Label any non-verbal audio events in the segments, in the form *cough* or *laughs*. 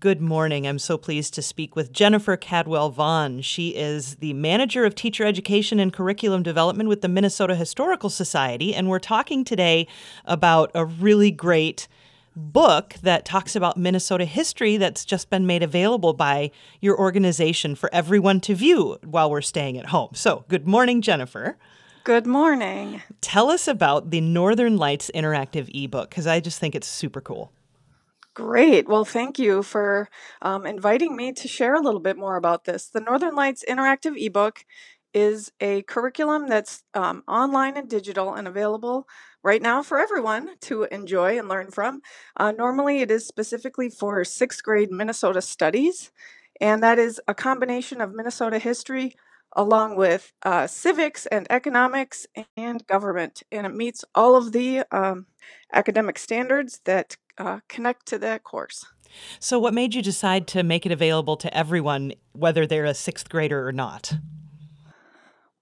Good morning. I'm so pleased to speak with Jennifer Cadwell Vaughn. She is the manager of teacher education and curriculum development with the Minnesota Historical Society, and we're talking today about a really great book that talks about Minnesota history that's just been made available by your organization for everyone to view while we're staying at home. So, good morning, Jennifer. Good morning. Tell us about the Northern Lights interactive ebook because I just think it's super cool. Great. Well, thank you for um, inviting me to share a little bit more about this. The Northern Lights Interactive ebook is a curriculum that's um, online and digital and available right now for everyone to enjoy and learn from. Uh, normally, it is specifically for sixth grade Minnesota studies, and that is a combination of Minnesota history along with uh, civics and economics and government. And it meets all of the um, academic standards that uh, connect to that course. So, what made you decide to make it available to everyone, whether they're a sixth grader or not?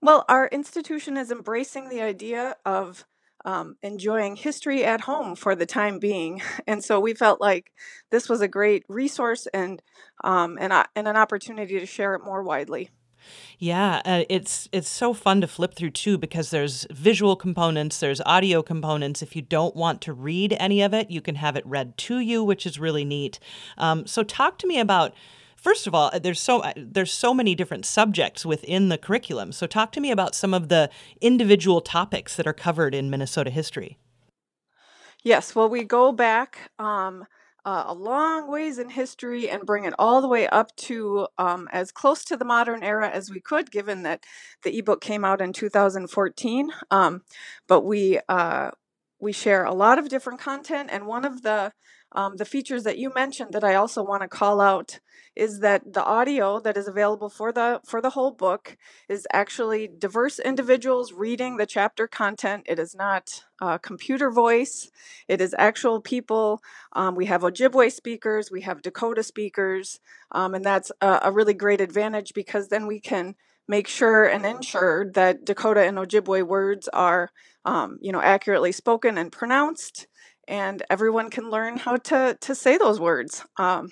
Well, our institution is embracing the idea of um, enjoying history at home for the time being, *laughs* and so we felt like this was a great resource and um, and, uh, and an opportunity to share it more widely. Yeah, uh, it's it's so fun to flip through too because there's visual components, there's audio components. If you don't want to read any of it, you can have it read to you, which is really neat. Um, so, talk to me about. First of all, there's so uh, there's so many different subjects within the curriculum. So, talk to me about some of the individual topics that are covered in Minnesota history. Yes, well, we go back. Um, uh, a long ways in history and bring it all the way up to um, as close to the modern era as we could, given that the ebook came out in 2014. Um, but we uh, we share a lot of different content, and one of the um, the features that you mentioned that I also want to call out is that the audio that is available for the for the whole book is actually diverse individuals reading the chapter content. It is not uh, computer voice. It is actual people. Um, we have Ojibwe speakers. We have Dakota speakers, um, and that's a, a really great advantage because then we can make sure and ensure that Dakota and Ojibwe words are, um, you know, accurately spoken and pronounced, and everyone can learn how to to say those words. Um,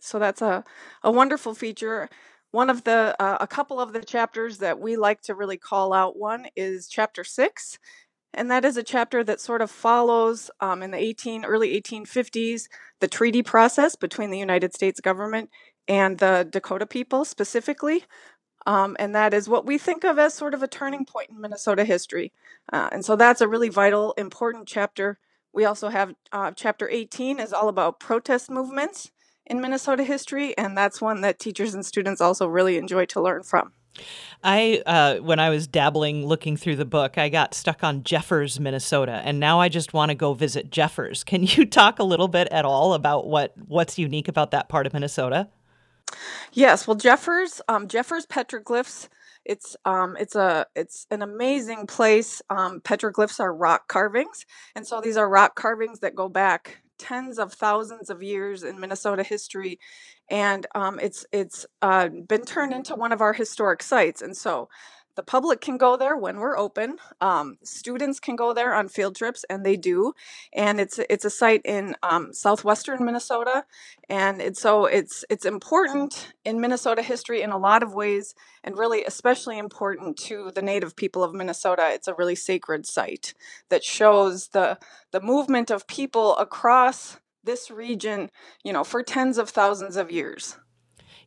so that's a, a wonderful feature. One of the, uh, a couple of the chapters that we like to really call out one is chapter six. And that is a chapter that sort of follows um, in the 18, early 1850s the treaty process between the United States government and the Dakota people specifically. Um, and that is what we think of as sort of a turning point in Minnesota history. Uh, and so that's a really vital, important chapter. We also have uh, chapter 18 is all about protest movements in Minnesota history, and that's one that teachers and students also really enjoy to learn from. I, uh, when I was dabbling looking through the book, I got stuck on Jeffers, Minnesota, and now I just want to go visit Jeffers. Can you *laughs* talk a little bit at all about what what's unique about that part of Minnesota? Yes, well, Jeffers, um, Jeffers petroglyphs. It's um, it's a it's an amazing place. Um, petroglyphs are rock carvings, and so these are rock carvings that go back tens of thousands of years in Minnesota history, and um, it's it's uh, been turned into one of our historic sites. And so, the public can go there when we're open. Um, students can go there on field trips, and they do. And it's it's a site in um, southwestern Minnesota, and it's so it's it's important in Minnesota history in a lot of ways, and really especially important to the Native people of Minnesota. It's a really sacred site that shows the the movement of people across this region, you know, for tens of thousands of years.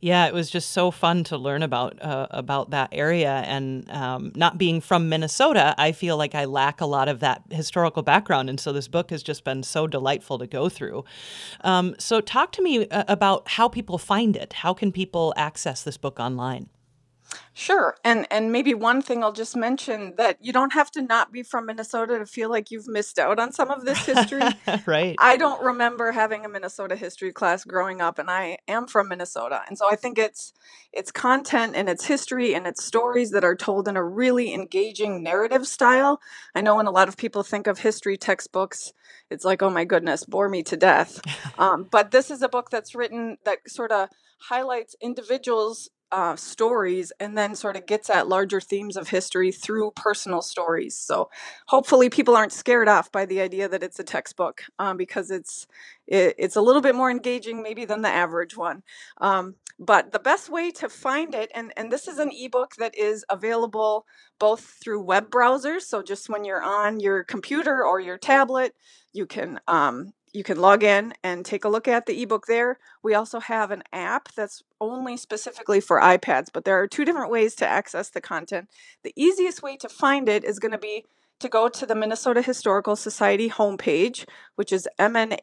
Yeah, it was just so fun to learn about uh, about that area, and um, not being from Minnesota, I feel like I lack a lot of that historical background, and so this book has just been so delightful to go through. Um, so, talk to me uh, about how people find it. How can people access this book online? Sure. And and maybe one thing I'll just mention that you don't have to not be from Minnesota to feel like you've missed out on some of this history. *laughs* right. I don't remember having a Minnesota history class growing up and I am from Minnesota. And so I think it's it's content and its history and its stories that are told in a really engaging narrative style. I know when a lot of people think of history textbooks, it's like, oh my goodness, bore me to death. *laughs* Um, but this is a book that's written that sort of highlights individuals uh, stories and then sort of gets at larger themes of history through personal stories. So hopefully people aren't scared off by the idea that it's a textbook um, because it's it, it's a little bit more engaging maybe than the average one. Um, but the best way to find it, and, and this is an ebook that is available both through web browsers. So just when you're on your computer or your tablet, you can um, you can log in and take a look at the ebook there. We also have an app that's only specifically for iPads, but there are two different ways to access the content. The easiest way to find it is going to be to go to the Minnesota Historical Society homepage, which is mnhs.org.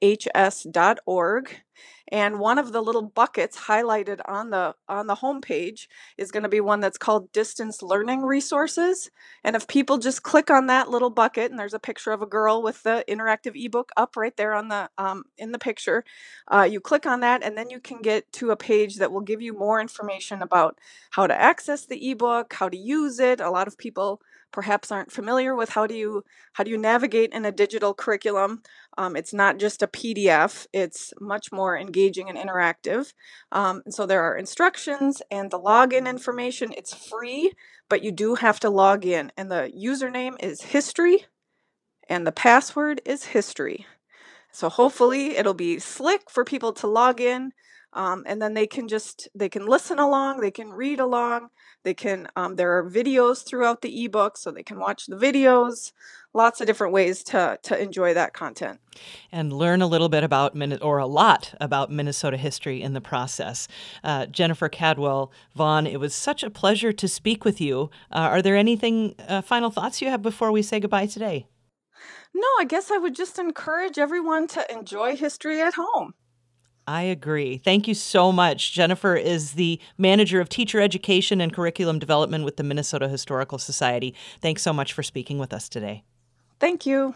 And one of the little buckets highlighted on the on the homepage is going to be one that's called distance learning resources. And if people just click on that little bucket, and there's a picture of a girl with the interactive ebook up right there on the um, in the picture, uh, you click on that, and then you can get to a page that will give you more information about how to access the ebook, how to use it. A lot of people perhaps aren't familiar with how do you how do you navigate in a digital curriculum um, it's not just a pdf it's much more engaging and interactive. Um, and so there are instructions and the login information it's free but you do have to log in and the username is history and the password is history. So hopefully it'll be slick for people to log in um, and then they can just they can listen along they can read along they can um, there are videos throughout the ebook so they can watch the videos lots of different ways to to enjoy that content. And learn a little bit about or a lot about minnesota history in the process. Uh, jennifer cadwell vaughn it was such a pleasure to speak with you. Uh, are there anything uh, final thoughts you have before we say goodbye today? No, I guess I would just encourage everyone to enjoy history at home. I agree. Thank you so much. Jennifer is the manager of teacher education and curriculum development with the Minnesota Historical Society. Thanks so much for speaking with us today. Thank you.